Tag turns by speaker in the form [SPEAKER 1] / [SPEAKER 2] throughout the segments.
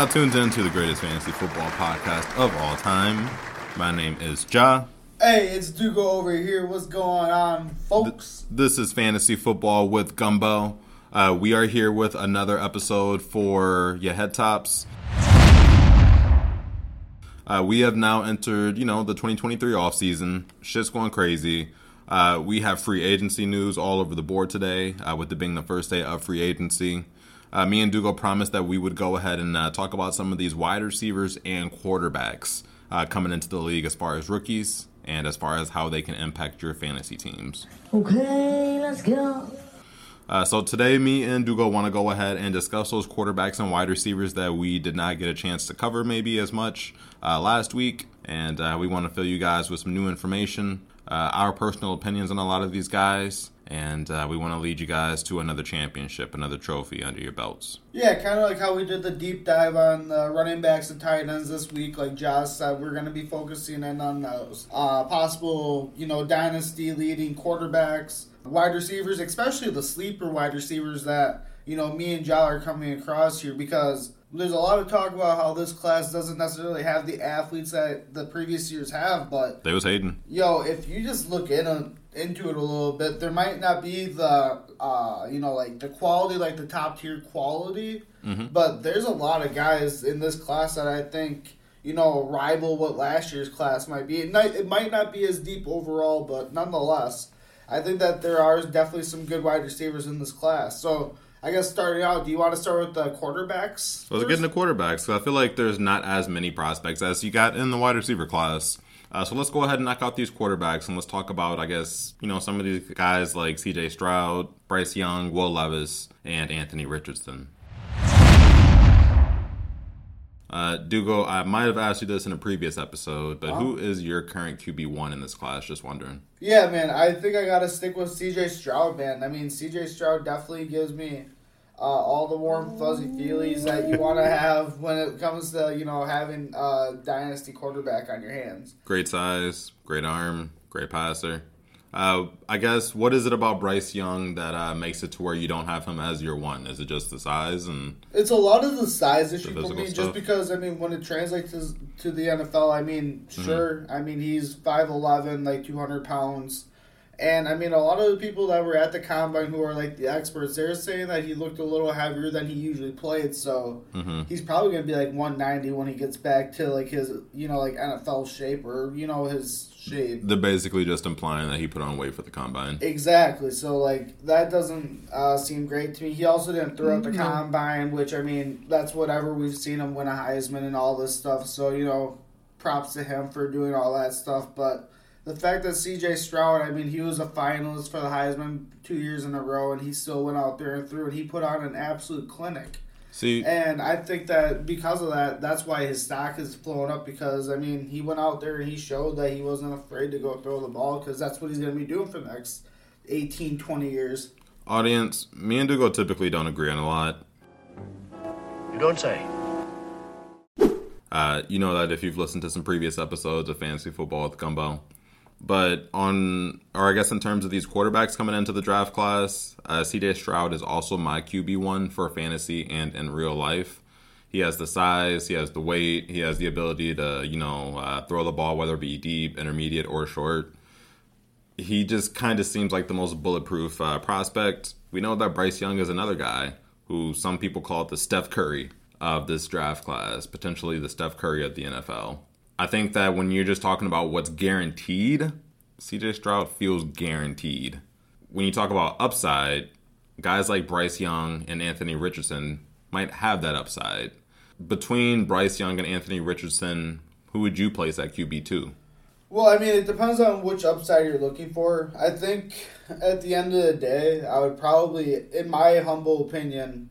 [SPEAKER 1] Now tuned in to the greatest fantasy football podcast of all time. My name is Jah.
[SPEAKER 2] Hey, it's Dugo over here. What's going on, folks?
[SPEAKER 1] This is Fantasy Football with Gumbo. Uh, we are here with another episode for your head tops. Uh, we have now entered, you know, the 2023 offseason. Shit's going crazy. Uh, we have free agency news all over the board today, uh, with it being the first day of free agency. Uh, me and Dugo promised that we would go ahead and uh, talk about some of these wide receivers and quarterbacks uh, coming into the league as far as rookies and as far as how they can impact your fantasy teams.
[SPEAKER 3] Okay, let's go.
[SPEAKER 1] Uh, so today, me and Dugo want to go ahead and discuss those quarterbacks and wide receivers that we did not get a chance to cover maybe as much uh, last week, and uh, we want to fill you guys with some new information, uh, our personal opinions on a lot of these guys, and uh, we want to lead you guys to another championship, another trophy under your belts.
[SPEAKER 2] Yeah, kind of like how we did the deep dive on the running backs and tight ends this week. Like Josh said, we're going to be focusing in on those uh, possible, you know, dynasty leading quarterbacks, wide receivers, especially the sleeper wide receivers that you know me and Jah are coming across here because there's a lot of talk about how this class doesn't necessarily have the athletes that the previous years have, but
[SPEAKER 1] They was Hayden.
[SPEAKER 2] yo, if you just look in a, into it a little bit, there might not be the uh, you know like the quality, like the top tier quality, but there's a lot of guys in this class that I think you know rival what last year's class might be. It might, it might not be as deep overall, but nonetheless, I think that there are definitely some good wide receivers in this class. So. I guess starting out, do you want to start with the quarterbacks?
[SPEAKER 1] So let's get into quarterbacks. So I feel like there's not as many prospects as you got in the wide receiver class. Uh, so let's go ahead and knock out these quarterbacks and let's talk about, I guess, you know, some of these guys like C.J. Stroud, Bryce Young, Will Levis, and Anthony Richardson. Uh, Dugo, I might have asked you this in a previous episode, but who is your current QB one in this class? Just wondering.
[SPEAKER 2] Yeah, man. I think I gotta stick with C.J. Stroud, man. I mean, C.J. Stroud definitely gives me uh, all the warm fuzzy feelings that you want to have when it comes to you know having a dynasty quarterback on your hands.
[SPEAKER 1] Great size, great arm, great passer. Uh, I guess what is it about Bryce Young that uh, makes it to where you don't have him as your one? Is it just the size and
[SPEAKER 2] It's a lot of the size issue for me,
[SPEAKER 1] stuff.
[SPEAKER 2] just because I mean, when it translates to, to the NFL, I mean,
[SPEAKER 1] Mm-hmm.
[SPEAKER 2] sure, I mean he's five eleven, like two hundred pounds, and I mean a lot of the people that were at the combine who are like the experts, they're saying that he looked a little heavier than he usually played, so
[SPEAKER 1] Mhm.
[SPEAKER 2] he's probably gonna be like one ninety when he gets back to like his you know like NFL shape or you know his shape.
[SPEAKER 1] they're basically just implying that he put on weight for the combine.
[SPEAKER 2] Exactly. So like that doesn't uh, seem great to me. He also didn't throw out the combine, which I mean that's whatever. We've seen him win a Heisman and all this stuff. So you know, props to him for doing all that stuff. But the fact that C.J. Stroud, I mean, he was a finalist for the Heisman two years in a row, and he still went out there and threw, and he put on an absolute clinic.
[SPEAKER 1] See,
[SPEAKER 2] And I think that because of that, that's why his stock is flowing up. Because I mean, he went out there and he showed that he wasn't afraid to go throw the ball because that's what he's going to be doing for the next 18, 20 years.
[SPEAKER 1] audience, me and Dugo typically don't agree on a lot.
[SPEAKER 4] You don't say.
[SPEAKER 1] Uh, you know that if you've listened to some previous episodes of Fantasy Football with Gumbo. But on, or I guess in terms of these quarterbacks coming into the draft class, uh, CJ Stroud is also my QB1 for fantasy and in real life. He has the size, he has the weight, he has the ability to, you know, uh, throw the ball, whether it be deep, intermediate, or short. He just kind of seems like the most bulletproof uh, prospect. We know that Bryce Young is another guy who some people call the Steph Curry of this draft class, potentially the Steph Curry of the NFL. I think that when you're just talking about what's guaranteed, CJ Stroud feels guaranteed. When you talk about upside, guys like Bryce Young and Anthony Richardson might have that upside. Between Bryce Young and Anthony Richardson, who would you place at QB2?
[SPEAKER 2] Well, I mean, it depends on which upside you're looking for. I think at the end of the day, I would probably, in my humble opinion,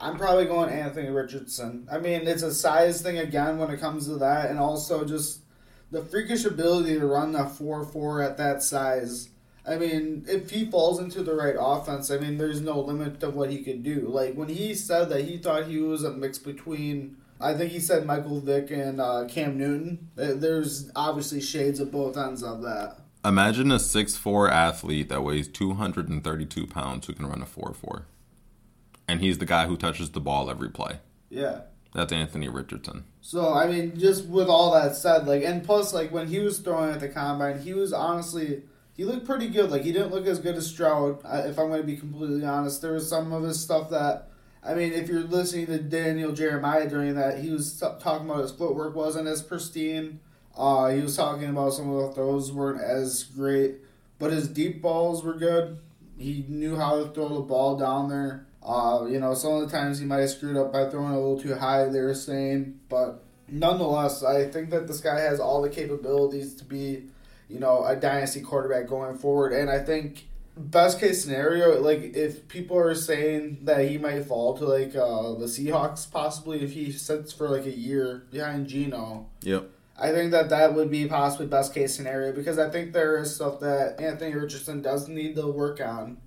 [SPEAKER 2] I'm probably going Anthony Richardson. I mean, it's a size thing again when it comes to that, and also just the freakish ability to run the 4 4 at that size. I mean, if he falls into the right offense, I mean, there's no limit to what he could do. Like, when he said that he thought he was a mix between I think he said Michael Vick and uh, Cam Newton. There's obviously shades of both ends of that.
[SPEAKER 1] Imagine a six four athlete that weighs 232 pounds who can run a 4 4. And he's the guy who touches the ball every play.
[SPEAKER 2] Yeah.
[SPEAKER 1] That's Anthony Richardson.
[SPEAKER 2] So I mean, just with all that said, like, and plus, like when he was throwing at the combine, he was honestly he looked pretty good. Like he didn't look as good as Stroud. If I'm going to be completely honest, there was some of his stuff that. I mean, if you're listening to Daniel Jeremiah during that, he was t- talking about his footwork wasn't as pristine. Uh, he was talking about some of the throws weren't as great, but his deep balls were good. He knew how to throw the ball down there. Uh, you know, some of the times he might have screwed up by throwing a little too high, they were saying. But nonetheless, I think that this guy has all the capabilities to be, you know, a dynasty quarterback going forward. And I think best case scenario, like if people are saying that he might fall to like uh, the Seahawks, possibly if he sits for like a year behind Geno.
[SPEAKER 1] Yep.
[SPEAKER 2] I think that that would be possibly best case scenario because I think there is stuff that Anthony Richardson does need to work on,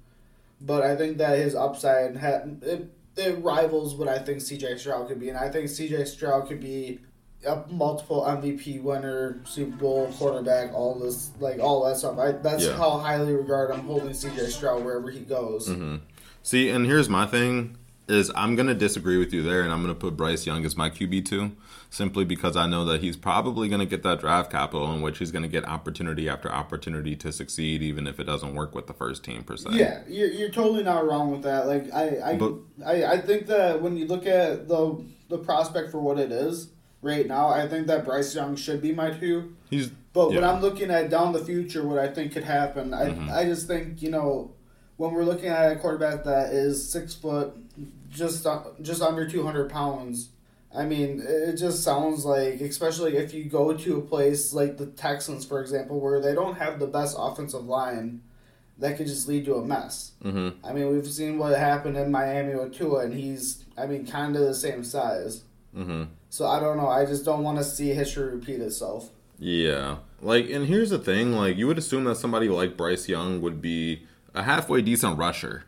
[SPEAKER 2] but I think that his upside ha- it, it rivals what I think CJ Stroud could be, and I think CJ Stroud could be a multiple MVP winner, Super Bowl quarterback, all this like all that stuff. I, that's
[SPEAKER 1] Yeah.
[SPEAKER 2] how highly regard I'm holding CJ Stroud wherever he goes. Mm-hmm.
[SPEAKER 1] See, and here's my thing is I'm gonna disagree with you there, and I'm gonna put Bryce Young as my QB two, simply because I know that he's probably gonna get that draft capital in which he's gonna get opportunity after opportunity to succeed, even if it doesn't work with the first team per se.
[SPEAKER 2] Yeah, you're, you're totally not wrong with that. Like I I,
[SPEAKER 1] But-
[SPEAKER 2] I I think that when you look at the the prospect for what it is right now, I think that Bryce Young should be my two.
[SPEAKER 1] he's.
[SPEAKER 2] But when
[SPEAKER 1] yeah. Mm-hmm.
[SPEAKER 2] I'm looking at down the future, what I think could happen, I I just think you know when we're looking at a quarterback that is six foot, just just under two hundred pounds. I mean, it just sounds like, especially if you go to a place like the Texans, for example, where they don't have the best offensive line, that could just lead to a mess.
[SPEAKER 1] hmm
[SPEAKER 2] I mean, we've seen what happened in Miami with Tua, and he's, I mean, kind of the same size.
[SPEAKER 1] hmm
[SPEAKER 2] So I don't know. I just don't want to see history repeat itself.
[SPEAKER 1] Yeah. Like, and here's the thing: like, you would assume that somebody like Bryce Young would be a halfway decent rusher,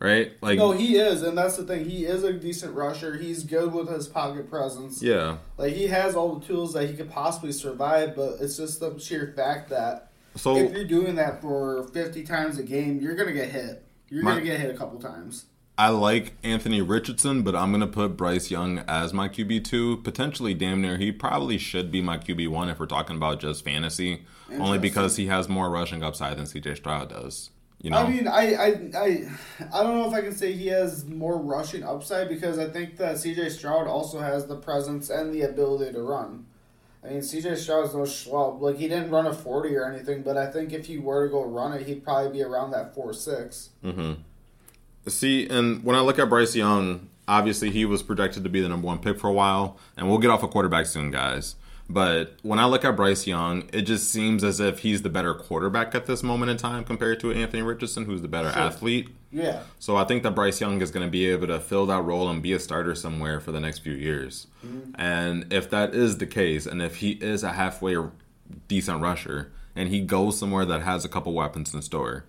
[SPEAKER 1] right? Like,
[SPEAKER 2] No, he is, and that's the thing. He is a decent rusher. He's good with his pocket presence.
[SPEAKER 1] yeah.
[SPEAKER 2] Like he has all the tools that he could possibly survive, but it's just the sheer fact that
[SPEAKER 1] So
[SPEAKER 2] if you're doing that for 50 times a game, you're gonna get hit. You're
[SPEAKER 1] My-
[SPEAKER 2] gonna get hit a couple times.
[SPEAKER 1] I like Anthony Richardson, but I'm gonna put Bryce Young as my QB two. Potentially, damn near. He probably should be my QB one if we're talking about just fantasy. Only because he has more rushing upside than CJ Stroud does. You know.
[SPEAKER 2] I mean, I, I, I, I don't know if I can say he has more rushing upside because I think that C.J. Stroud also has the presence and the ability to run. I mean, C.J. Stroud's no schlub. Like he didn't run a forty or anything, but I think if he were to go run it, he'd probably be around that four six.
[SPEAKER 1] hmm See, and when I look at Bryce Young, obviously he was projected to be the number one pick for a while, and we'll get off a quarterback soon, guys. But when I look at Bryce Young, it just seems as if he's the better quarterback at this moment in time compared to Anthony Richardson, who's the better
[SPEAKER 2] Sure.
[SPEAKER 1] athlete.
[SPEAKER 2] Yeah.
[SPEAKER 1] So I think that Bryce Young is going to be able to fill that role and be a starter somewhere for the next few years. Mm-hmm. And if that is the case, and if he is a halfway decent rusher, and he goes somewhere that has a couple weapons in store,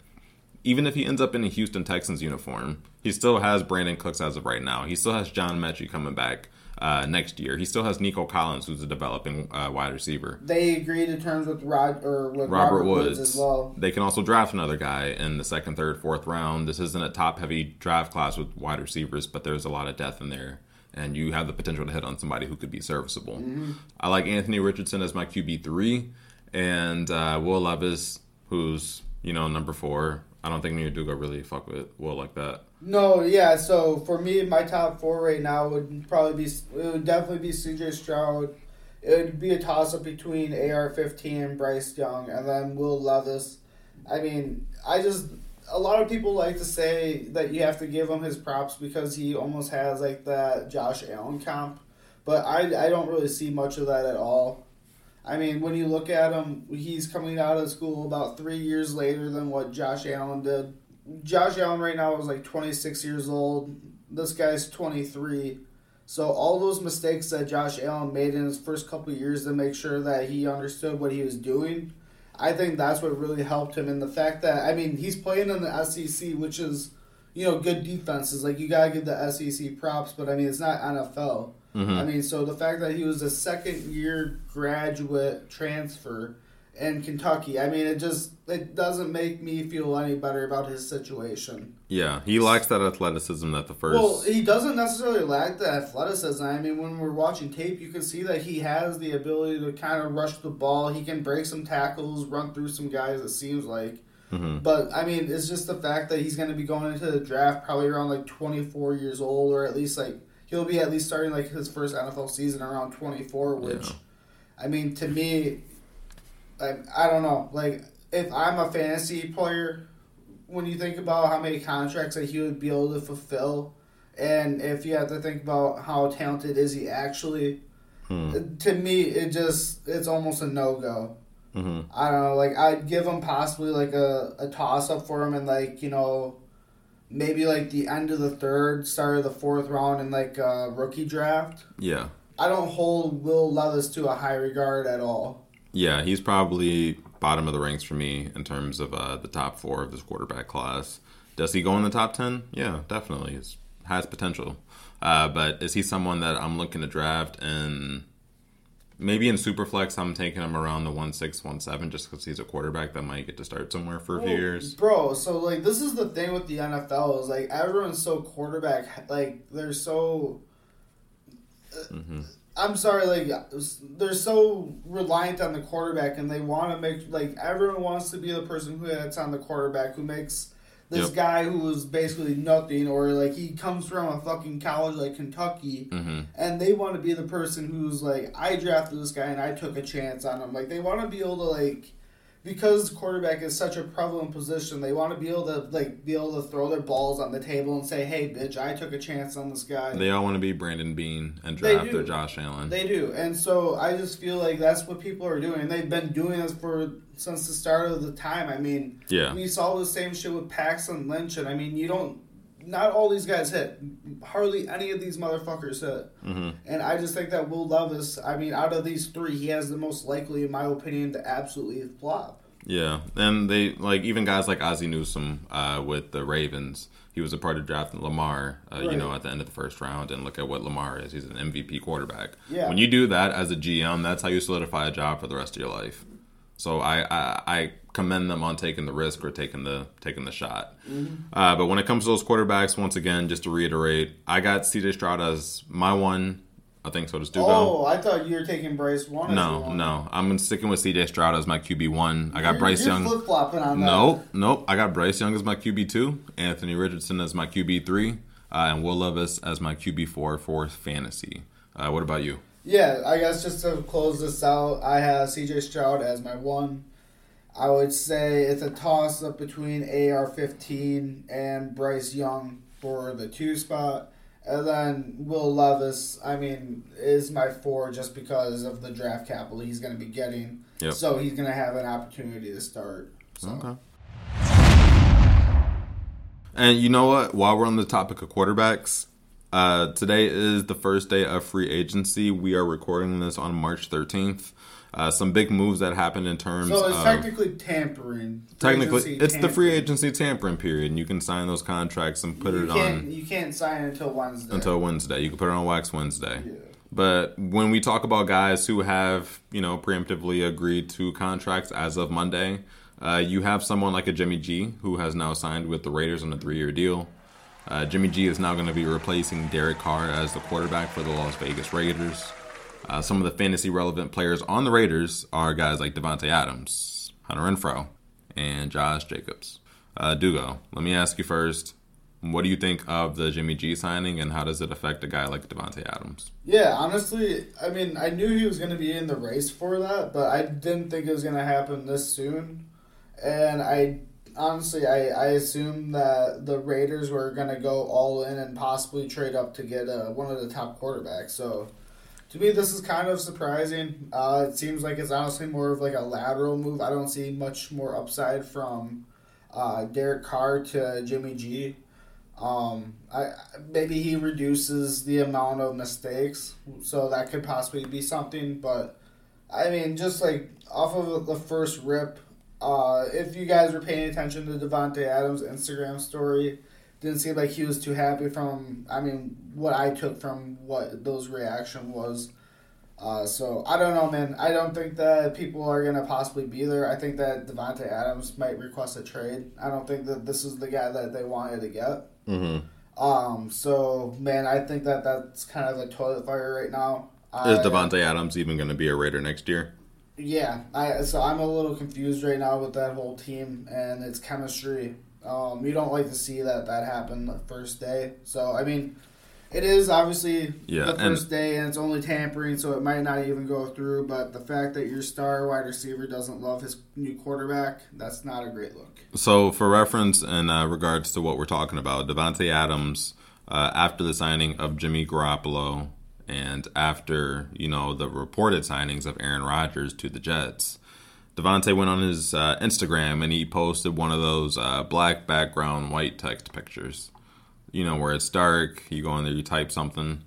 [SPEAKER 1] even if he ends up in a Houston Texans uniform, he still has Brandin Cooks as of right now. He still has John Metchie coming back uh, next year. He still has Nico Collins, who's a developing uh, wide receiver.
[SPEAKER 2] They agreed to terms with Rod or with
[SPEAKER 1] Robert,
[SPEAKER 2] Robert,
[SPEAKER 1] Woods.
[SPEAKER 2] as well.
[SPEAKER 1] They can also draft another guy in the second, third, fourth round. This isn't a top heavy draft class with wide receivers, but there's a lot of depth in there. And you have the potential to hit on somebody who could be serviceable.
[SPEAKER 2] Mm-hmm.
[SPEAKER 1] I like Anthony Richardson as my QB3, and uh, Will Levis, who's, you know, number four. I don't think me or Dugo really fuck with Will like that.
[SPEAKER 2] No, yeah. So for me, my top four right now would probably be it would definitely be C.J. Stroud. It would be a toss up between AR-15 and Bryce Young, and then Will Levis. I mean, I just a lot of people like to say that you have to give him his props because he almost has like that Josh Allen comp, but I I don't really see much of that at all. I mean, when you look at him, he's coming out of school about three years later than what Josh Allen did. Josh Allen right now is like 26 years old. This guy's 23. So all those mistakes that Josh Allen made in his first couple years to make sure that he understood what he was doing, I think that's what really helped him. And the fact that I mean he's playing in the SEC, which is you know good defenses. Like you gotta give the SEC props, but I mean it's not NFL. Mm-hmm. I mean, so the fact that he was a second year graduate transfer in Kentucky. I mean, it just it doesn't make me feel any better about his situation.
[SPEAKER 1] Yeah, he lacks that athleticism that the first.
[SPEAKER 2] Well, he doesn't necessarily lack the athleticism. I mean, when we're watching tape, you can see that he has the ability to kind of rush the ball. He can break some tackles, run through some guys. It seems like.
[SPEAKER 1] Mhm.
[SPEAKER 2] But I mean, it's just the fact that he's going to be going into the draft probably around like 24 years old, or at least like he'll be at least starting like his first NFL season around 24. Which,
[SPEAKER 1] Yeah.
[SPEAKER 2] I mean, to me, I, I don't know. Like, if I'm a fantasy player, when you think about how many contracts that he would be able to fulfill, and if you have to think about how talented is he actually,
[SPEAKER 1] Hmm.
[SPEAKER 2] to me, it just it's almost a no go.
[SPEAKER 1] Mhm.
[SPEAKER 2] I don't know. Like I'd give him possibly like a, a toss up for him and like you know, maybe like the end of the third, start of the fourth round in like a rookie draft.
[SPEAKER 1] Yeah,
[SPEAKER 2] I don't hold Will Levis to a high regard at all.
[SPEAKER 1] Yeah, he's probably bottom of the ranks for me in terms of uh, the top four of this quarterback class. Does he go in the top ten? Yeah, definitely. He has potential, uh, but is he someone that I'm looking to draft and? Maybe in Superflex, I'm taking him around the one six, one seven, just because he's a quarterback that might get to start somewhere for a few
[SPEAKER 2] Well,
[SPEAKER 1] years.
[SPEAKER 2] bro. So like this is the thing with the NFL is like everyone's so quarterback like they're so.
[SPEAKER 1] hmm
[SPEAKER 2] I'm sorry, like they're so reliant on the quarterback, and they want to make like everyone wants to be the person who hits on the quarterback, who makes this
[SPEAKER 1] Yep.
[SPEAKER 2] guy who is basically nothing, or like he comes from a fucking college like Kentucky,
[SPEAKER 1] hmm
[SPEAKER 2] and they want to be the person who's like, I drafted this guy and I took a chance on him. Like they want to be able to like, because quarterback is such a prevalent position, they want to be able to like be able to throw their balls on the table and say, Hey, bitch, I took a chance on this guy.
[SPEAKER 1] They all want to be Brandon Beane and draft their Josh Allen.
[SPEAKER 2] They do, and so I just feel like that's what people are doing. And they've been doing this for since the start of the time. I mean,
[SPEAKER 1] Yeah.
[SPEAKER 2] we saw the same shit with Paxton Lynch, and I mean, you don't. Not all these guys hit. Hardly any of these motherfuckers hit.
[SPEAKER 1] hmm
[SPEAKER 2] And I just think that Will Levis. I mean, out of these three, he has the most likely, in my opinion, to absolutely flop.
[SPEAKER 1] Yeah, and they like even guys like Ozzie Newsome uh, with the Ravens. He was a part of drafting Lamar, uh, you know, at the end of the first round. And look at what Lamar is. He's an MVP quarterback.
[SPEAKER 2] Yeah.
[SPEAKER 1] When you do that as a GM, that's how you solidify a job for the rest of your life. So I, I, I commend them on taking the risk or taking the taking the shot. Uh, but when it comes to those quarterbacks, once again, just to reiterate, I got CJ Stroud as my one. I think so does Dugo.
[SPEAKER 2] Oh, I thought you were taking Bryce one. as
[SPEAKER 1] No,
[SPEAKER 2] one.
[SPEAKER 1] no. I'm sticking with CJ Stroud as my QB one. I got
[SPEAKER 2] You're-
[SPEAKER 1] Bryce
[SPEAKER 2] you're
[SPEAKER 1] Young.
[SPEAKER 2] flip flopping on that.
[SPEAKER 1] Nope, nope. I got Bryce Young as my QB two, Anthony Richardson as my QB three, uh, and Will Levis as my QB four for fantasy. Uh, what about you?
[SPEAKER 2] Yeah, I guess just to close this out, I have CJ Stroud as my one. I would say it's a toss up between AR 15 and Bryce Young for the two spot. And then Will Levis, I mean, is my four just because of the draft capital he's going to be getting.
[SPEAKER 1] Yep.
[SPEAKER 2] So he's going to have an opportunity to start. So.
[SPEAKER 1] Okay. And you know what? While we're on the topic of quarterbacks, uh, today is the first day of free agency. We are recording this on March 13th. Uh, some big moves that happened in terms
[SPEAKER 2] So it's
[SPEAKER 1] of
[SPEAKER 2] technically tampering.
[SPEAKER 1] technically it's the free agency tampering period, and you can sign those contracts and put
[SPEAKER 2] you
[SPEAKER 1] it on
[SPEAKER 2] You can't sign until Wednesday.
[SPEAKER 1] until Wednesday. You can put it on Wax Wednesday.
[SPEAKER 2] Yeah.
[SPEAKER 1] But when we talk about guys who have, you know, preemptively agreed to contracts as of Monday, uh, you have someone like a Jimmy G who has now signed with the Raiders on a three-year deal. Uh, Jimmy G is now going to be replacing Derek Carr as the quarterback for the Las Vegas Raiders. Uh, some of the fantasy relevant players on the Raiders are guys like Davante Adams, Hunter Renfrow, and Josh Jacobs. Uh, Dugo, let me ask you first. What do you think of the Jimmy G signing, and how does it affect a guy like Davante Adams?
[SPEAKER 2] Yeah, honestly, I mean, I knew he was going to be in the race for that, but I didn't think it was going to happen this soon. And I honestly, I, I assumed that the Raiders were going to go all in and possibly trade up to get uh, one of the top quarterbacks. So to me, this is kind of surprising. Uh, it seems like it's honestly more of like a lateral move. I don't see much more upside from uh, Derek Carr to Jimmy G. Um, I maybe he reduces the amount of mistakes, so that could possibly be something. But I mean, just like off of the first rip, uh, if you guys were paying attention to Davante Adams' Instagram story, didn't seem like he was too happy from. I mean, what I took from what those reaction was. Uh, so I don't know, man. I don't think that people are gonna possibly be there. I think that Davante Adams might request a trade. I don't think that this is the guy that they wanted to get.
[SPEAKER 1] Mm-hmm.
[SPEAKER 2] Um, so man, I think that that's kind of a toilet fire right now.
[SPEAKER 1] Is Davante Adams even going to be a Raider next year?
[SPEAKER 2] Yeah, I so I'm a little confused right now with that whole team and its chemistry. Um, you don't like to see that that happen the first day. So I mean, it is obviously
[SPEAKER 1] Yeah,
[SPEAKER 2] the
[SPEAKER 1] and-
[SPEAKER 2] first day and it's only tampering, so it might not even go through. But the fact that your star wide receiver doesn't love his new quarterback, that's not a great look.
[SPEAKER 1] So, for reference in uh, regards to what we're talking about, Davante Adams, uh, after the signing of Jimmy Garoppolo and after you know the reported signings of Aaron Rodgers to the Jets, Davante went on his uh, Instagram and he posted one of those uh, black background white text pictures. You know where it's dark. You go in there, you type something.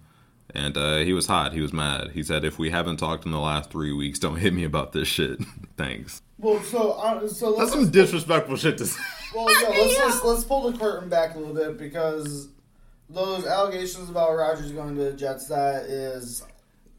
[SPEAKER 1] And uh, he was hot. He was mad. He said, "If we haven't talked in the last three weeks, don't hit me about this shit. Thanks."
[SPEAKER 2] Well, so uh, so let's
[SPEAKER 1] That's some disrespectful shit to say.
[SPEAKER 2] Well, yeah, let's, let's let's pull the curtain back a little bit because those allegations about Rodgers going to the Jets that is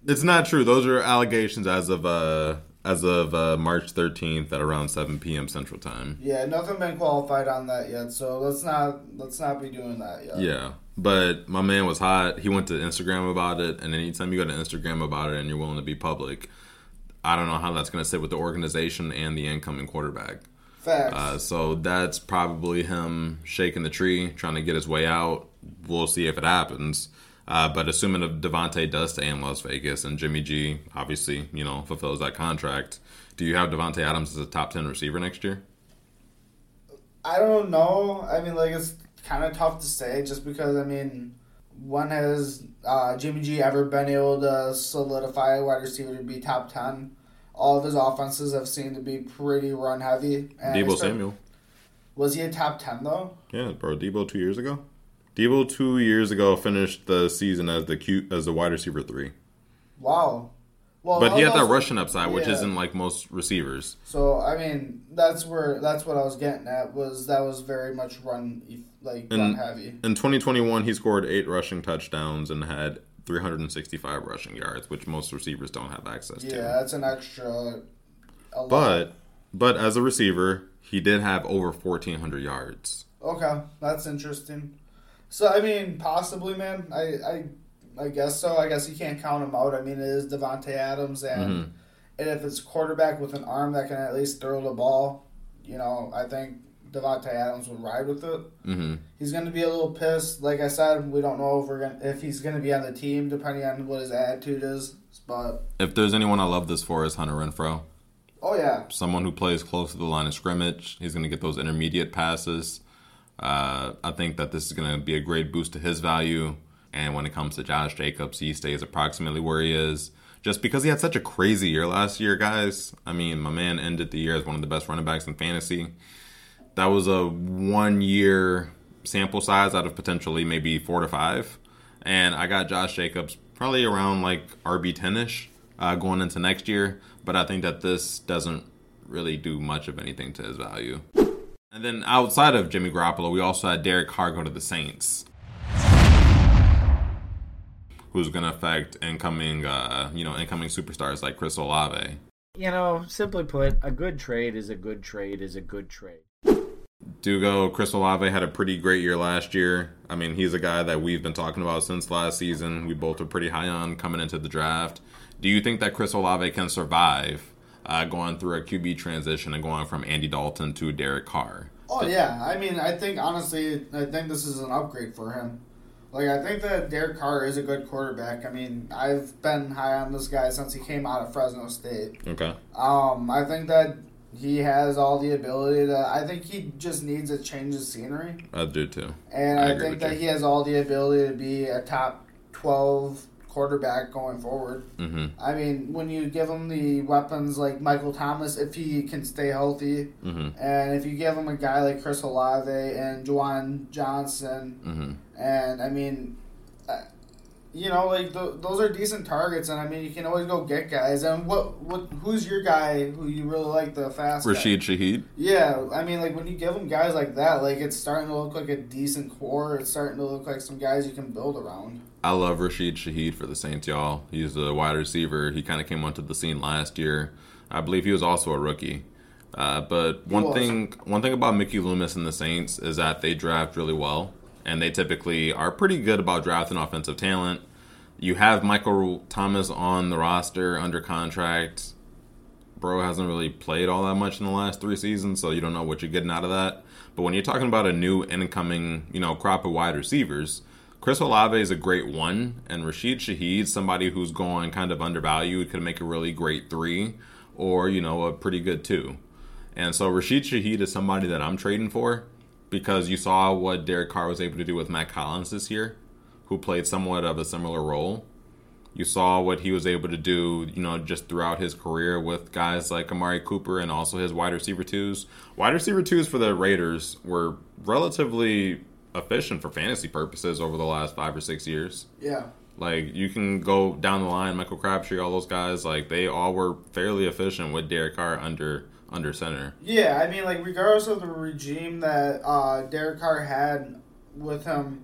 [SPEAKER 1] It's not true. Those are allegations as of uh as of uh, March 13th at around 7 p.m. Central Time.
[SPEAKER 2] yeah nothing been qualified on that yet. So let's not let's not be doing that yet.
[SPEAKER 1] Yeah. But my man was hot. He went to Instagram about it, and anytime you go to Instagram about it and you're willing to be public, I don't know how that's going to sit with the organization and the incoming quarterback.
[SPEAKER 2] Facts.
[SPEAKER 1] Uh, so that's probably him shaking the tree, trying to get his way out. We'll see if it happens. Uh, but assuming if Davante does stay in Las Vegas and Jimmy G obviously, you know, fulfills that contract, do you have Davante Adams as a top 10 receiver next year?
[SPEAKER 2] I don't know. I mean, like it's kind of tough to say just because I mean, when has uh, Jimmy G ever been able to solidify a wide receiver to be top ten? All of his offenses have seemed to be pretty run heavy. and Deebo
[SPEAKER 1] Samuel.
[SPEAKER 2] was he a top ten though?
[SPEAKER 1] Yeah, bro. Deebo two years ago. Deebo two years ago finished the season as the cute as the wide receiver three,
[SPEAKER 2] Wow. Well,
[SPEAKER 1] but he had that rushing upside, which
[SPEAKER 2] yeah.
[SPEAKER 1] isn't like most receivers.
[SPEAKER 2] So I mean, that's where that's what I was getting at was that was very much run like run heavy.
[SPEAKER 1] In 2021, he scored eight rushing touchdowns and had 365 rushing yards, which most receivers don't have access
[SPEAKER 2] Yeah,
[SPEAKER 1] to.
[SPEAKER 2] Yeah, that's an extra. A.
[SPEAKER 1] But but as a receiver, he did have over 1,400 yards.
[SPEAKER 2] Okay, that's interesting. So I mean, possibly, man. I I, I guess so. I guess you can't count him out. I mean, it is Davante Adams, and
[SPEAKER 1] Mhm.
[SPEAKER 2] and if it's quarterback with an arm that can at least throw the ball, you know, I think Davante Adams would ride with it.
[SPEAKER 1] hmm
[SPEAKER 2] He's going to be a little pissed. Like I said, we don't know if we're gonna, if he's going to be on the team, depending on what his attitude is. But
[SPEAKER 1] If there's anyone I love this for, is Hunter Renfrow.
[SPEAKER 2] oh yeah,
[SPEAKER 1] Someone who plays close to the line of scrimmage. He's going to get those intermediate passes. Uh, I think that this is going to be a great boost to his value. And when it comes to Josh Jacobs, he stays approximately where he is. Just because he had such a crazy year last year, guys. I mean, my man ended the year as one of the best running backs in fantasy. That was a one year sample size out of potentially maybe four to five. And I got Josh Jacobs probably around like RB 10 ish uh, going into next year. But I think that this doesn't really do much of anything to his value. And then outside of Jimmy Garoppolo, we also had Derek Carr go to the Saints, who's going to affect incoming, uh, you know, incoming superstars like Chris Olave.
[SPEAKER 5] You know, simply put, a good trade is a good trade is a good trade.
[SPEAKER 1] Dugo, Chris Olave had a pretty great year last year. I mean, he's a guy that we've been talking about since last season. We both were pretty high on coming into the draft. Do you think that Chris Olave can survive uh, going through a QB transition and going from Andy Dalton to Derek Carr?
[SPEAKER 2] oh yeah. I mean, I think honestly, I think this is an upgrade for him. Like I think that Derek Carr is a good quarterback. I mean, I've been high on this guy since he came out of Fresno State.
[SPEAKER 1] Okay.
[SPEAKER 2] Um, I think that he has all the ability to. I think he just needs a change of scenery.
[SPEAKER 1] I do too.
[SPEAKER 2] And
[SPEAKER 1] I
[SPEAKER 2] I, think that
[SPEAKER 1] you.
[SPEAKER 2] he has all the ability to be a top 12 quarterback going forward.
[SPEAKER 1] hmm
[SPEAKER 2] I mean, when you give him the weapons like Michael Thomas, if he can stay healthy,
[SPEAKER 1] hmm
[SPEAKER 2] and if you give him a guy like Chris Olave and Juwan Johnson,
[SPEAKER 1] hmm
[SPEAKER 2] and I mean, uh, you know, like th- those are decent targets, and I mean, you can always go get guys. And what, what, who's your guy who you really like the fast? guy?
[SPEAKER 1] Rashid Shaheed.
[SPEAKER 2] Yeah, I mean, like when you give them guys like that, like it's starting to look like a decent core. It's starting to look like some guys you can build around.
[SPEAKER 1] I love Rashid Shaheed for the Saints, y'all. He's a wide receiver. He kind of came onto the scene last year. I believe he was also a rookie. Uh, but one thing, one thing about Mickey Loomis and the Saints is that they draft really well, and they typically are pretty good about drafting offensive talent. You have Michael Thomas on the roster under contract. Bro hasn't really played all that much in the last three seasons, so you don't know what you're getting out of that. But when you're talking about a new incoming, you know, crop of wide receivers, Chris Olave is a great one, and Rashid Shaheed, somebody who's going kind of undervalued, could make a really great three, or you know, a pretty good two. And so Rashid Shaheed is somebody that I'm trading for because you saw what Derek Carr was able to do with Mack Hollins this year, who played somewhat of a similar role. You saw what he was able to do, you know, just throughout his career with guys like Amari Cooper and also his wide receiver twos. Wide receiver twos for the Raiders were relatively efficient for fantasy purposes over the last five or six years.
[SPEAKER 2] Yeah,
[SPEAKER 1] Like you can go down the line, Michael Crabtree, all those guys, like they all were fairly efficient with Derek Carr under under center.
[SPEAKER 2] yeah. I mean, like regardless of the regime that uh, Derek Carr had with him,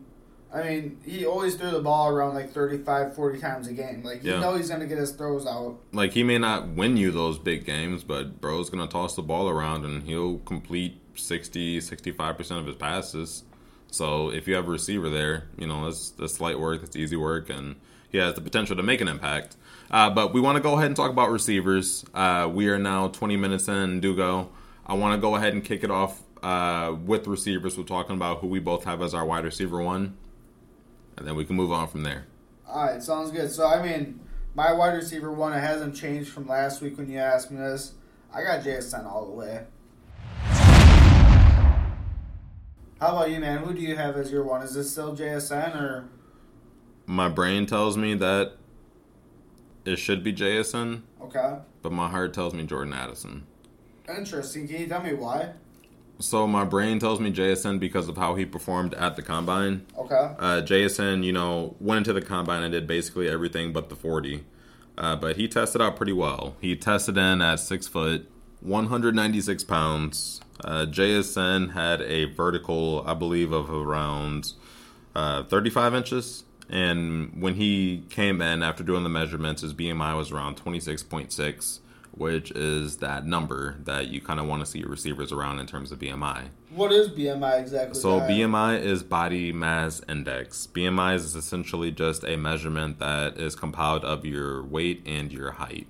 [SPEAKER 2] I mean, he always threw the ball around like 35, 40 times a game. Like you
[SPEAKER 1] Yeah.
[SPEAKER 2] know he's gonna get his throws out.
[SPEAKER 1] Like he may not win you those big games, but bro's gonna toss the ball around and he'll complete 60, 65 percent of his passes. So if you have a receiver there, you know that's that's light work, that's easy work, and he has the potential to make an impact. Uh, but we want to go ahead and talk about receivers. Uh, we are now 20 minutes in, Dugo. I want to go ahead and kick it off uh, with receivers. We're talking about who we both have as our wide receiver one, and then we can move on from there.
[SPEAKER 2] All right, sounds good. So I mean, my wide receiver one it hasn't changed from last week when you asked me this. I got JSN all the way. How about you, man? Who do you have as your one? Is this still JSN or?
[SPEAKER 1] My brain tells me that it should be JSN,
[SPEAKER 2] Okay,
[SPEAKER 1] but my heart tells me Jordan Addison.
[SPEAKER 2] interesting. Can you tell me why?
[SPEAKER 1] So my brain tells me JSN because of how he performed at the combine.
[SPEAKER 2] Okay,
[SPEAKER 1] Uh, JSN, you know, went into the combine and did basically everything but the 40. Uh, but he tested out pretty well. He tested in at six foot, 196 pounds. Uh, JSN had a vertical, I believe, of around uh, 35 inches. And when he came in after doing the measurements, his BMI was around 26.6, which is that number that you kind of want to see your receivers around in terms of BMI.
[SPEAKER 2] what is BMI exactly?
[SPEAKER 1] So? BMI is body mass index. BMI is essentially just a measurement that is compiled of your weight and your height.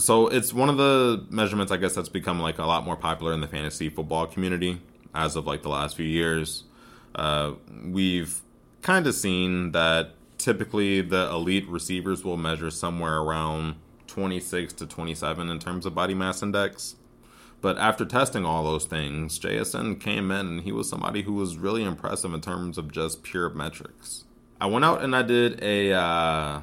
[SPEAKER 1] So it's one of the measurements I guess that's become like a lot more popular in the fantasy football community as of like the last few years. Uh, we've kind of seen that typically the elite receivers will measure somewhere around 26 to 27 in terms of body mass index. But after testing all those things, JSN came in and he was somebody who was really impressive in terms of just pure metrics. I went out and I did a, uh,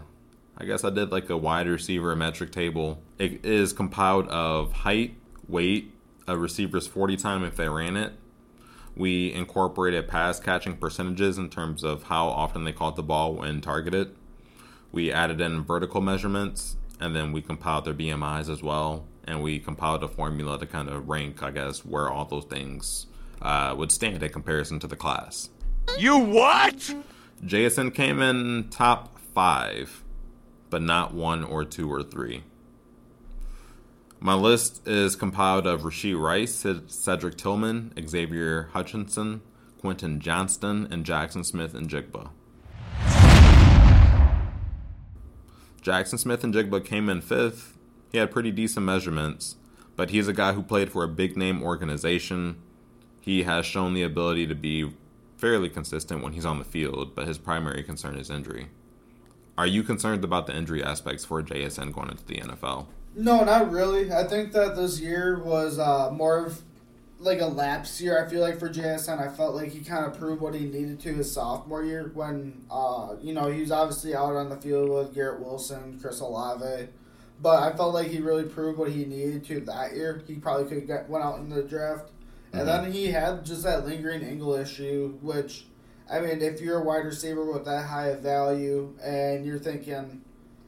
[SPEAKER 1] I guess I did like a wide receiver metric table. It is compiled of height, weight, a receiver's 40 time if they ran it. We incorporated pass catching percentages in terms of how often they caught the ball when targeted. We added in vertical measurements, and then we compiled their BMIs as well. And we compiled a formula to kind of rank, I guess, where all those things uh, would stand in comparison to the class.
[SPEAKER 4] You what?
[SPEAKER 1] Jason came in top five, but not one or two or three. My list is compiled of Rashee Rice, Cedric Tillman, Xavier Hutchinson, Quentin Johnston, and Jaxon Smith-Njigba. Jackson Smith and Jigba came in fifth. He had pretty decent measurements, but he's a guy who played for a big name organization. He has shown the ability to be fairly consistent when he's on the field, but his primary concern is injury. Are you concerned about the injury aspects for JSN going into the NFL?
[SPEAKER 2] No, not really. I think that this year was uh, more of like a lapse year. I feel like for JSN, I felt like he kind of proved what he needed to his sophomore year when, uh, you know, he was obviously out on the field with Garrett Wilson, Chris Olave. But I felt like he really proved what he needed to that year. He probably could have got, went out in the draft. And then he had just that lingering ankle issue, which I mean, if you're a wide receiver with that high of value and you're thinking,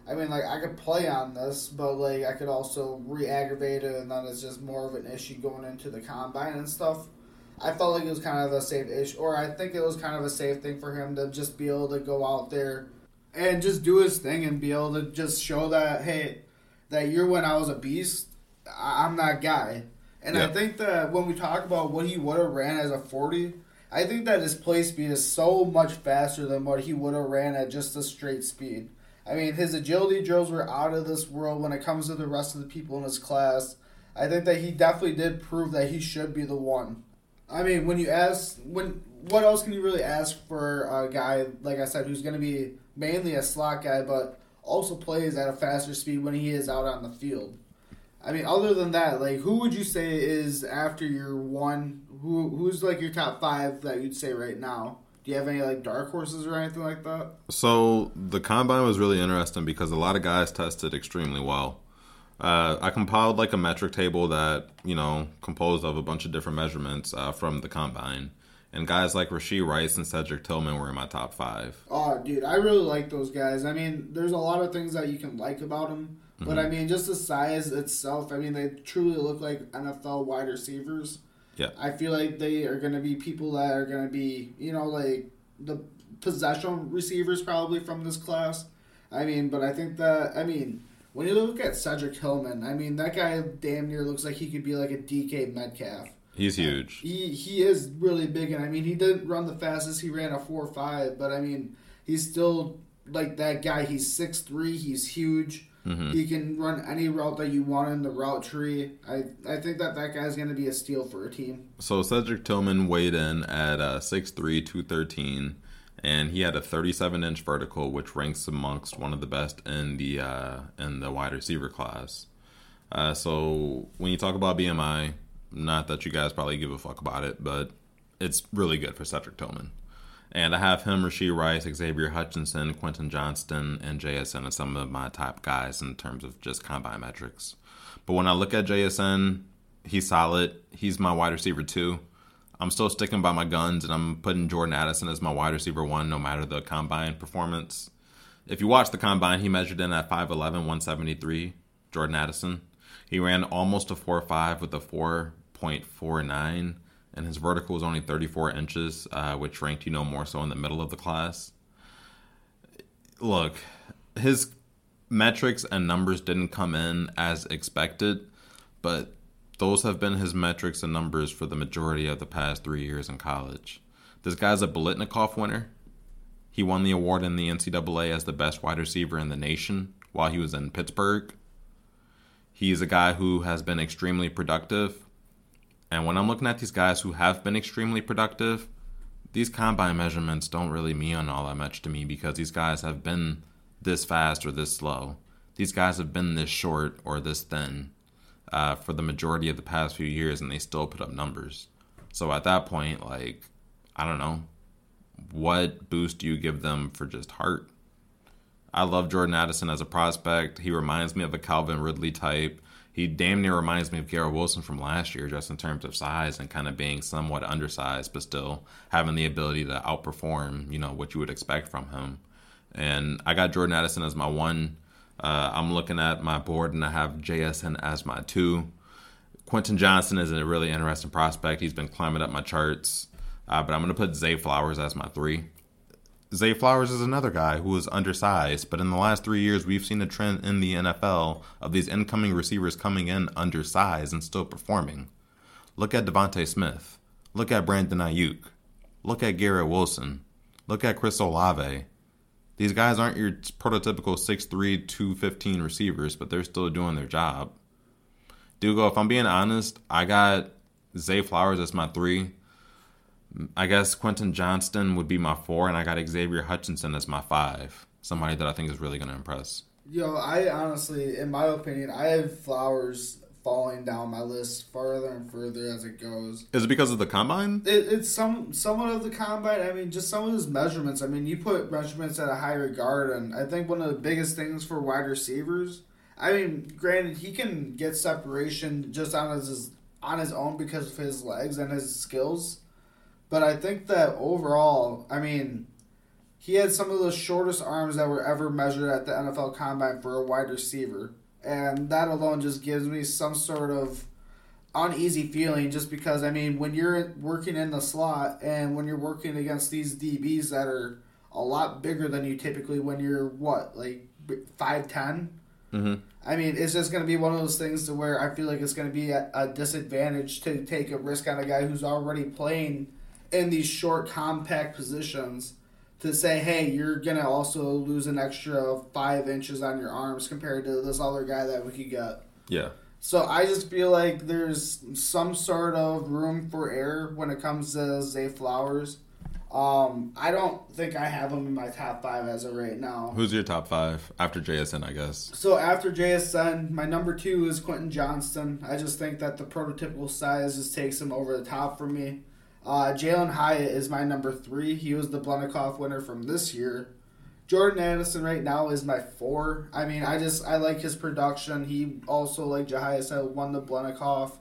[SPEAKER 2] I mean, like I could play on this, but like I could also re-aggravate it, and then it's just more of an issue going into the combine and stuff. I felt like it was kind of a safe issue, or I think it was kind of a safe thing for him to just be able to go out there and just do his thing and be able to just show that hey, that year when I was a beast, I- I'm that guy. And I think that when we talk about what he would have ran as a 40, I think that his play speed is so much faster than what he would have ran at just a straight speed. I mean, his agility drills were out of this world when it comes to the rest of the people in his class. I think that he definitely did prove that he should be the one. I mean, when you ask, when what else can you really ask for a guy like I said who's going to be mainly a slot guy, but also plays at a faster speed when he is out on the field? I mean, other than that, like who would you say is after your one? Who who's like your top five that you'd say right now? Do you have any like dark horses or anything like that?
[SPEAKER 1] So the combine was really interesting because a lot of guys tested extremely well. Uh, I compiled like a metric table that you know composed of a bunch of different measurements uh, from the combine, and guys like Rashee Rice and Cedric Tillman were in my top five.
[SPEAKER 2] Oh, dude, I really like those guys. I mean, there's a lot of things that you can like about them, but I mean, just the size itself. I mean, they truly look like NFL wide receivers.
[SPEAKER 1] Yeah.
[SPEAKER 2] I feel like they are going to be people that are going to be, you know, like the possession receivers probably from this class. I mean, but I think that I mean, when you look at Cedric Tillman, I mean, that guy damn near looks like he could be like a DK Metcalf.
[SPEAKER 1] He's uh, huge.
[SPEAKER 2] He he is really big, and I mean, he didn't run the fastest. He ran a four five, but I mean, he's still like that guy. He's six three. He's huge. He can run any route that you want in the route tree. I I think that that guy's going to be a steal for a team.
[SPEAKER 1] So Cedric Tillman weighed in at uh, 6'3", 213, and he had a 37 inch vertical, which ranks amongst one of the best in the uh, in the wide receiver class. Uh, so when you talk about BMI, not that you guys probably give a fuck about it, but it's really good for Cedric Tillman. And I have him, Rashee Rice, Xavier Hutchinson, Quentin Johnston, and JSN as some of my top guys in terms of just combine metrics. But when I look at JSN, he's solid. He's my wide receiver two. I'm still sticking by my guns, and I'm putting Jordan Addison as my wide receiver one, no matter the combine performance. If you watch the combine, he measured in at 5'11, 173, Jordan Addison. He ran almost a 4'5 with a 4.49, and his vertical was only 34 inches, uh, which ranked, you know, more so in the middle of the class. Look, his metrics and numbers didn't come in as expected, but those have been his metrics and numbers for the majority of the past three years in college. This guy's a Biletnikoff winner. He won the award in the NCAA as the best wide receiver in the nation while he was in Pittsburgh. He's a guy who has been extremely productive. And when I'm looking at these guys who have been extremely productive, these combine measurements don't really mean all that much to me because these guys have been this fast or this slow. These guys have been this short or this thin uh, for the majority of the past few years, and they still put up numbers. So at that point, like, I don't know, what boost do you give them for just heart? I love Jordan Addison as a prospect. He reminds me of a Calvin Ridley type. He damn near reminds me of Garrett Wilson from last year, just in terms of size and kind of being somewhat undersized, but still having the ability to outperform, you know, what you would expect from him. And I got Jordan Addison as my one. Uh, I'm looking at my board and I have JSN as my two. Quentin Johnston is a really interesting prospect. He's been climbing up my charts, uh, but I'm going to put Zay Flowers as my three. Zay Flowers is another guy who is undersized, but in the last three years, we've seen a trend in the NFL of these incoming receivers coming in undersized and still performing. Look at DeVonta Smith. Look at Brandon Aiyuk. Look at Garrett Wilson. Look at Chris Olave. These guys aren't your prototypical 6'3, 215 receivers, but they're still doing their job. Dugo, if I'm being honest, I got Zay Flowers as my three. I guess Quentin Johnston would be my four, and I got Xavier Hutchinson as my five. Somebody that I think is really going to impress.
[SPEAKER 2] Yo, I honestly, in my opinion, I have Flowers falling down my list further and further as it goes.
[SPEAKER 1] Is it because of the combine?
[SPEAKER 2] It, it's some somewhat of the combine. I mean, just some of his measurements. I mean, you put measurements at a high regard, and I think one of the biggest things for wide receivers. I mean, granted, he can get separation just on his on his own because of his legs and his skills, But I think that overall, I mean, he had some of the shortest arms that were ever measured at the NFL Combine for a wide receiver. And that alone just gives me some sort of uneasy feeling just because, I mean, when you're working in the slot and when you're working against these DBs that are a lot bigger than you typically when you're, what, like 5'10?
[SPEAKER 1] hmm
[SPEAKER 2] I mean, it's just going to be one of those things to where I feel like it's going to be a, a disadvantage to take a risk on a guy who's already playing in these short, compact positions to say, hey, you're to also lose an extra five inches on your arms compared to this other guy that we could get.
[SPEAKER 1] Yeah.
[SPEAKER 2] So I just feel like there's some sort of room for error when it comes to Zay Flowers. Um, I don't think I have him in my top five as of right now.
[SPEAKER 1] Who's your top five after JSN? I guess.
[SPEAKER 2] So after JSN, my number two is Quentin Johnston. I just think that the prototypical size just takes him over the top for me. Uh, Jalin Hyatt is my number three. He was the Biletnikoff winner from this year. Jordan Addison right now is my four. I mean, I just I like his production. He also, like Jahia said, won the Biletnikoff.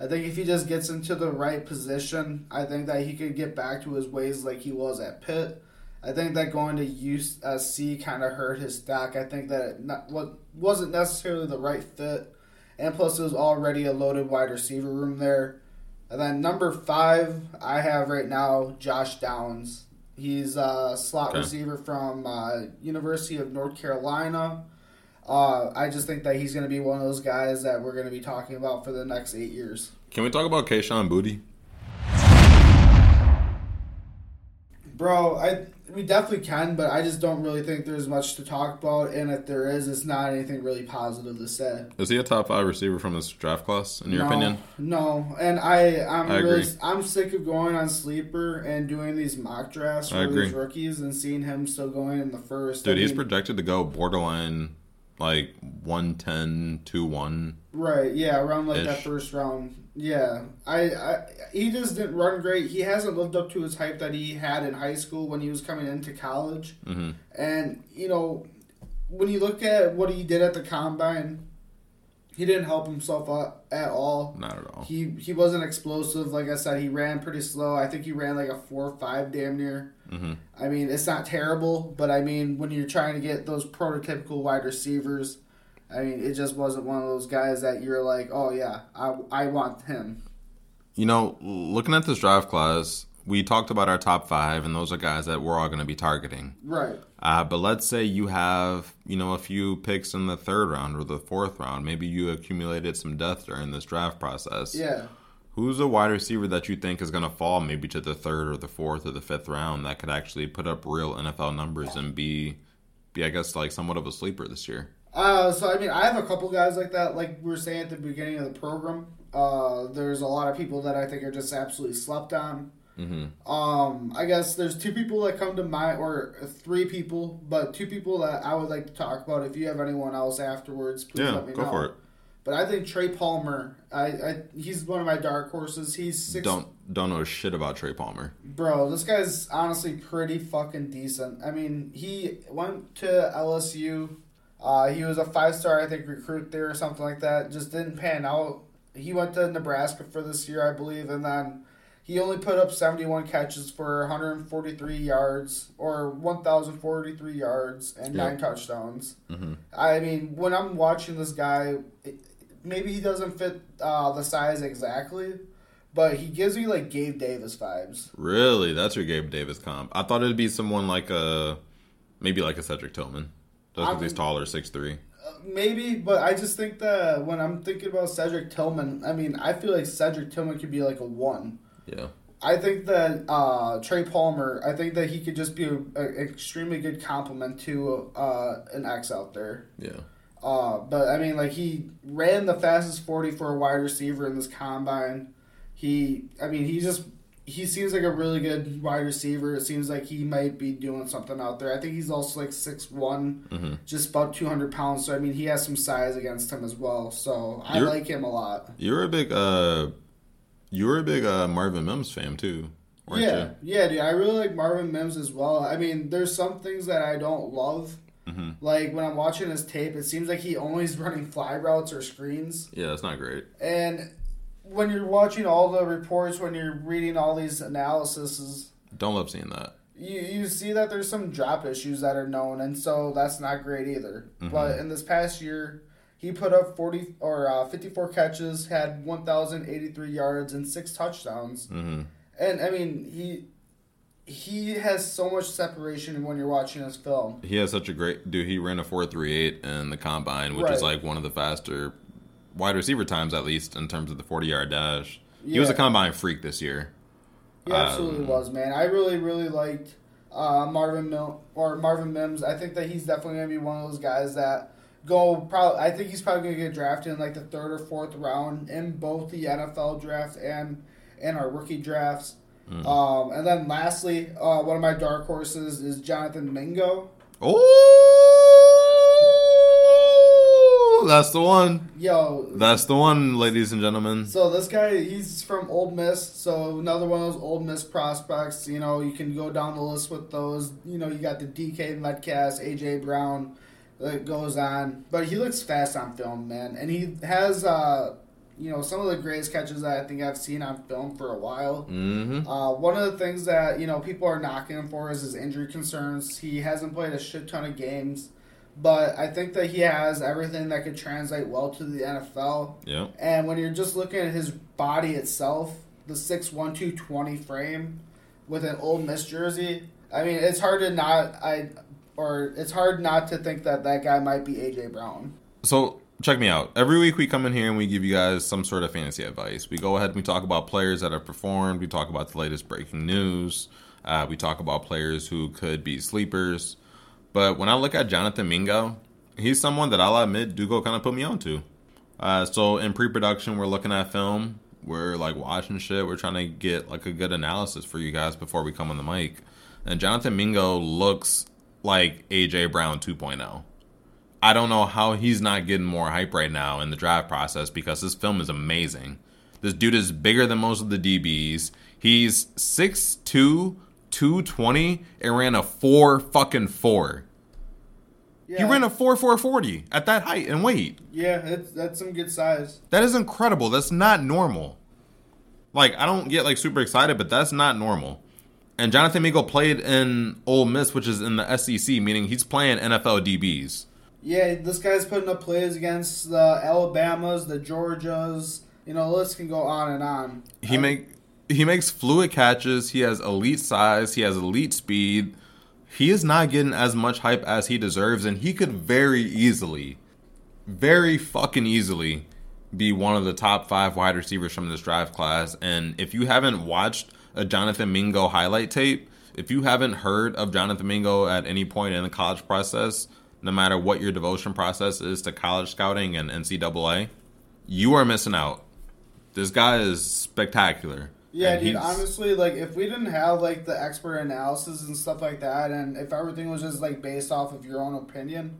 [SPEAKER 2] I think if he just gets into the right position, I think that he could get back to his ways like he was at Pitt. I think that going to USC kind of hurt his stock. I think that it wasn't necessarily the right fit, and plus it was already a loaded wide receiver room there. And then number five, I have right now Josh Downs. He's a slot
[SPEAKER 1] Okay.
[SPEAKER 2] receiver from uh, University of North Carolina. Uh, I just think that he's going to be one of those guys that we're going to be talking about for the next eight years.
[SPEAKER 1] Can we talk about Kayshon Boutte?
[SPEAKER 2] Bro, I we definitely can, but I just don't really think there's much to talk about, and if there is, it's not anything really positive to say.
[SPEAKER 1] Is he a top five receiver from this draft class? In your
[SPEAKER 2] no,
[SPEAKER 1] opinion?
[SPEAKER 2] No, and I I'm
[SPEAKER 1] I
[SPEAKER 2] really. I'm sick of going on sleeper and doing these mock drafts for these rookies and seeing him still going in the first.
[SPEAKER 1] Dude,
[SPEAKER 2] I
[SPEAKER 1] he's
[SPEAKER 2] mean,
[SPEAKER 1] projected to go borderline like 110, 2 1.
[SPEAKER 2] right. Yeah, around like that first round. Yeah, I, I he just didn't run great. He hasn't lived up to his hype that he had in high school when he was coming into college.
[SPEAKER 1] hmm
[SPEAKER 2] And you know, when you look at what he did at the combine, he didn't help himself out at all.
[SPEAKER 1] Not at all.
[SPEAKER 2] He he wasn't explosive. Like I said, he ran pretty slow. I think he ran like a four or five, damn near.
[SPEAKER 1] hmm
[SPEAKER 2] I mean, it's not terrible, but I mean, when you're trying to get those prototypical wide receivers, I mean, it just wasn't one of those guys that you're like, oh yeah, I I want him.
[SPEAKER 1] You know, looking at this draft class, we talked about our top five, and those are guys that we're all going to be targeting.
[SPEAKER 2] Right.
[SPEAKER 1] Uh, but let's say you have, you know, a few picks in the third round or the fourth round. Maybe you accumulated some depth during this draft process.
[SPEAKER 2] Yeah.
[SPEAKER 1] Who's a wide receiver that you think is going to fall maybe to the third or the fourth or the fifth round that could actually put up real NFL numbers and be, be I guess, like somewhat of a sleeper this year?
[SPEAKER 2] Uh, so I mean, I have a couple guys like that. Like we were saying at the beginning of the program, uh, there's a lot of people that I think are just absolutely slept on.
[SPEAKER 1] Mm-hmm.
[SPEAKER 2] Um, I guess there's two people that come to mind, or three people, but two people that I would like to talk about. If you have anyone else afterwards, please
[SPEAKER 1] Yeah,
[SPEAKER 2] let me
[SPEAKER 1] go
[SPEAKER 2] know.
[SPEAKER 1] for it.
[SPEAKER 2] But I think Trey Palmer, I, I he's one of my dark horses. He's six.
[SPEAKER 1] Don't don't know shit about Trey Palmer.
[SPEAKER 2] Bro, this guy's honestly pretty fucking decent. I mean, he went to LSU. Uh, he was a five star, I think, recruit there or something like that. Just didn't pan out. He went to Nebraska for this year, I believe, and then he only put up 71 catches for 143 yards or 1,043 yards and nine touchdowns.
[SPEAKER 1] hmm
[SPEAKER 2] I mean, when I'm watching this guy, it- maybe he doesn't fit uh, the size exactly, but he gives me like Gabe Davis vibes.
[SPEAKER 1] Really, that's your Gabe Davis comp. I thought it'd be someone like a, maybe like a Cedric Tillman. Just because he's taller, six three.
[SPEAKER 2] Maybe, but I just think that when I'm thinking about Cedric Tillman, I mean, I feel like Cedric Tillman could be like a one.
[SPEAKER 1] Yeah.
[SPEAKER 2] I think that uh, Trey Palmer, I think that he could just be an extremely good complement to uh, an X out there.
[SPEAKER 1] Yeah.
[SPEAKER 2] Uh, but I mean, like he ran the fastest forty for a wide receiver in this combine. He, I mean, he just he seems like a really good wide receiver. It seems like he might be doing something out there. I think he's also like six one,
[SPEAKER 1] hmm
[SPEAKER 2] just about two hundred pounds. So I mean, he has some size against him as well. So I
[SPEAKER 1] You're-
[SPEAKER 2] like him a lot.
[SPEAKER 1] You're a big uh, you're a big uh Marvin Mims fan too,
[SPEAKER 2] yeah,
[SPEAKER 1] you?
[SPEAKER 2] yeah, dude. I really like Marvin Mims as well. I mean, there's some things that I don't love.
[SPEAKER 1] hmm
[SPEAKER 2] Like when I'm watching his tape, it seems like he only's running fly routes or screens.
[SPEAKER 1] Yeah, that's not great.
[SPEAKER 2] And when you're watching all the reports, when you're reading all these analyses,
[SPEAKER 1] Don't love seeing that.
[SPEAKER 2] you you see that there's some drop issues that are known, and so that's not great either. But in this past year, he put up 40 or uh, 54 catches, had 1,083 yards, and six touchdowns.
[SPEAKER 1] hmm
[SPEAKER 2] And I mean, he he has so much separation when you're watching his film.
[SPEAKER 1] He has such a great dude. He ran a four three eight in the combine, which is like one of the faster wide receiver times, at least in terms of the forty yard dash. He was a combine freak this year.
[SPEAKER 2] He absolutely
[SPEAKER 1] Um,
[SPEAKER 2] was, man. I really, really liked uh, Marvin Mil- or Marvin Mims. I think that he's definitely gonna be one of those guys that go. Probably, I think he's probably gonna get drafted in like the third or fourth round in both the NFL draft and in our rookie drafts.
[SPEAKER 1] Mm.
[SPEAKER 2] Um, and then lastly, uh, one of my dark horses is Jonathan Mingo.
[SPEAKER 1] Oh, that's the one.
[SPEAKER 2] Yo,
[SPEAKER 1] That's the one, ladies and gentlemen.
[SPEAKER 2] So this guy, he's from Ole Miss. So another one of those Ole Miss prospects. You know, you can go down the list with those. You know, you got the DK Metcalf, AJ Brown, that goes on. But he looks fast on film, man, and he has, uh, you know, some of the greatest catches that I think I've seen on film for a while.
[SPEAKER 1] hmm
[SPEAKER 2] Uh, one of the things that you know people are knocking him for is his injury concerns. He hasn't played a shit ton of games, but I think that he has everything that could translate well to the NFL.
[SPEAKER 1] Yeah.
[SPEAKER 2] And when you're just looking at his body itself, the six one two twenty frame with an Ole Miss jersey, I mean, it's hard to not I or it's hard not to think that that guy might be AJ Brown.
[SPEAKER 1] So check me out. Every week we come in here and we give you guys some sort of fantasy advice. We go ahead and we talk about players that have performed. We talk about the latest breaking news. Uh, we talk about players who could be sleepers. But when I look at Jonathan Mingo, he's someone that I'll admit Dugo kind of put me on to. Uh, so in pre-production, we're looking at film. We're like watching shit. We're trying to get like a good analysis for you guys before we come on the mic. And Jonathan Mingo looks like AJ Brown 2.0. I don't know how he's not getting more hype right now in the draft process because this film is amazing. This dude is bigger than most of the DBs. He's 6'2, 220, and ran a 4 fucking 4.
[SPEAKER 2] Yeah,
[SPEAKER 1] He ran a 4 440 at that height and weight.
[SPEAKER 2] yeah, it's, that's some good size.
[SPEAKER 1] That is incredible. That's not normal. Like, I don't get like super excited, but that's not normal. And Jonathan Mingo played in Ole Miss, which is in the SEC, meaning he's playing NFL DBs.
[SPEAKER 2] Yeah, this guy's putting up plays against the Alabamas, the Georgias. You know, the list can go on and on.
[SPEAKER 1] He make he makes fluid catches. He has elite size. He has elite speed. He is not getting as much hype as he deserves, and he could very easily, very fucking easily, be one of the top five wide receivers from this draft class. And if you haven't watched a Jonathan Mingo highlight tape, if you haven't heard of Jonathan Mingo at any point in the college process, no matter what your devotion process is to college scouting and NCAA, you are missing out. This guy is spectacular.
[SPEAKER 2] Yeah, dude. Honestly, like if we didn't have like the expert analysis and stuff like that, and if everything was just like based off of your own opinion,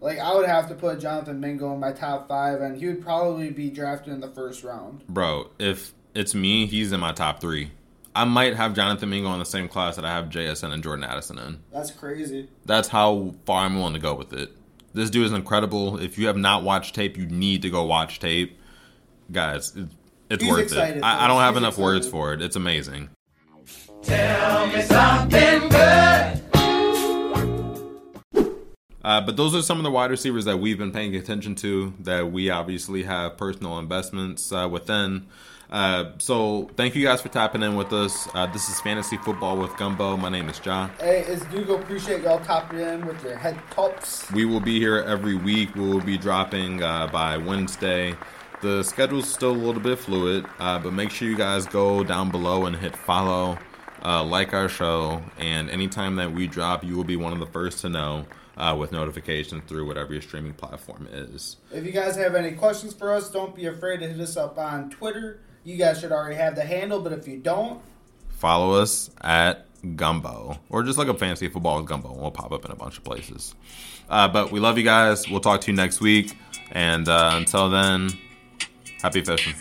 [SPEAKER 2] like I would have to put Jonathan Mingo in my top five, and he would probably be drafted in the first round.
[SPEAKER 1] bro, if it's me, he's in my top three. I might have Jonathan Mingo in the same class that I have JSN and Jordan Addison in.
[SPEAKER 2] That's crazy.
[SPEAKER 1] That's how far I'm willing to go with it. This dude is incredible. If you have not watched tape, you need to go watch tape. Guys, it's
[SPEAKER 2] He's
[SPEAKER 1] worth
[SPEAKER 2] excited,
[SPEAKER 1] it. I, I don't have
[SPEAKER 2] He's
[SPEAKER 1] enough words for it. It's amazing. Uh, but those are some of the wide receivers that we've been paying attention to that we obviously have personal investments uh, within. Uh, so thank you guys for tapping in with us. Uh, this is Fantasy Football with Gumbo. My name is John.
[SPEAKER 2] Hey, it's Dugo. Appreciate y'all tapping in with your head tops.
[SPEAKER 1] We will be here every week. We will be dropping uh, by Wednesday. The schedule's still a little bit fluid, uh, but make sure you guys go down below and hit follow, uh, like our show, and anytime that we drop, you will be one of the first to know uh, with notifications through whatever your streaming platform is.
[SPEAKER 2] If you guys have any questions for us, don't be afraid to hit us up on Twitter. You guys should already have the handle, but if you don't,
[SPEAKER 1] Follow us at Gumbo, or just look up Fantasy Football with Gumbo, and we'll pop up in a bunch of places. Uh, but we love you guys. We'll talk to you next week, and uh, until then, happy fishing.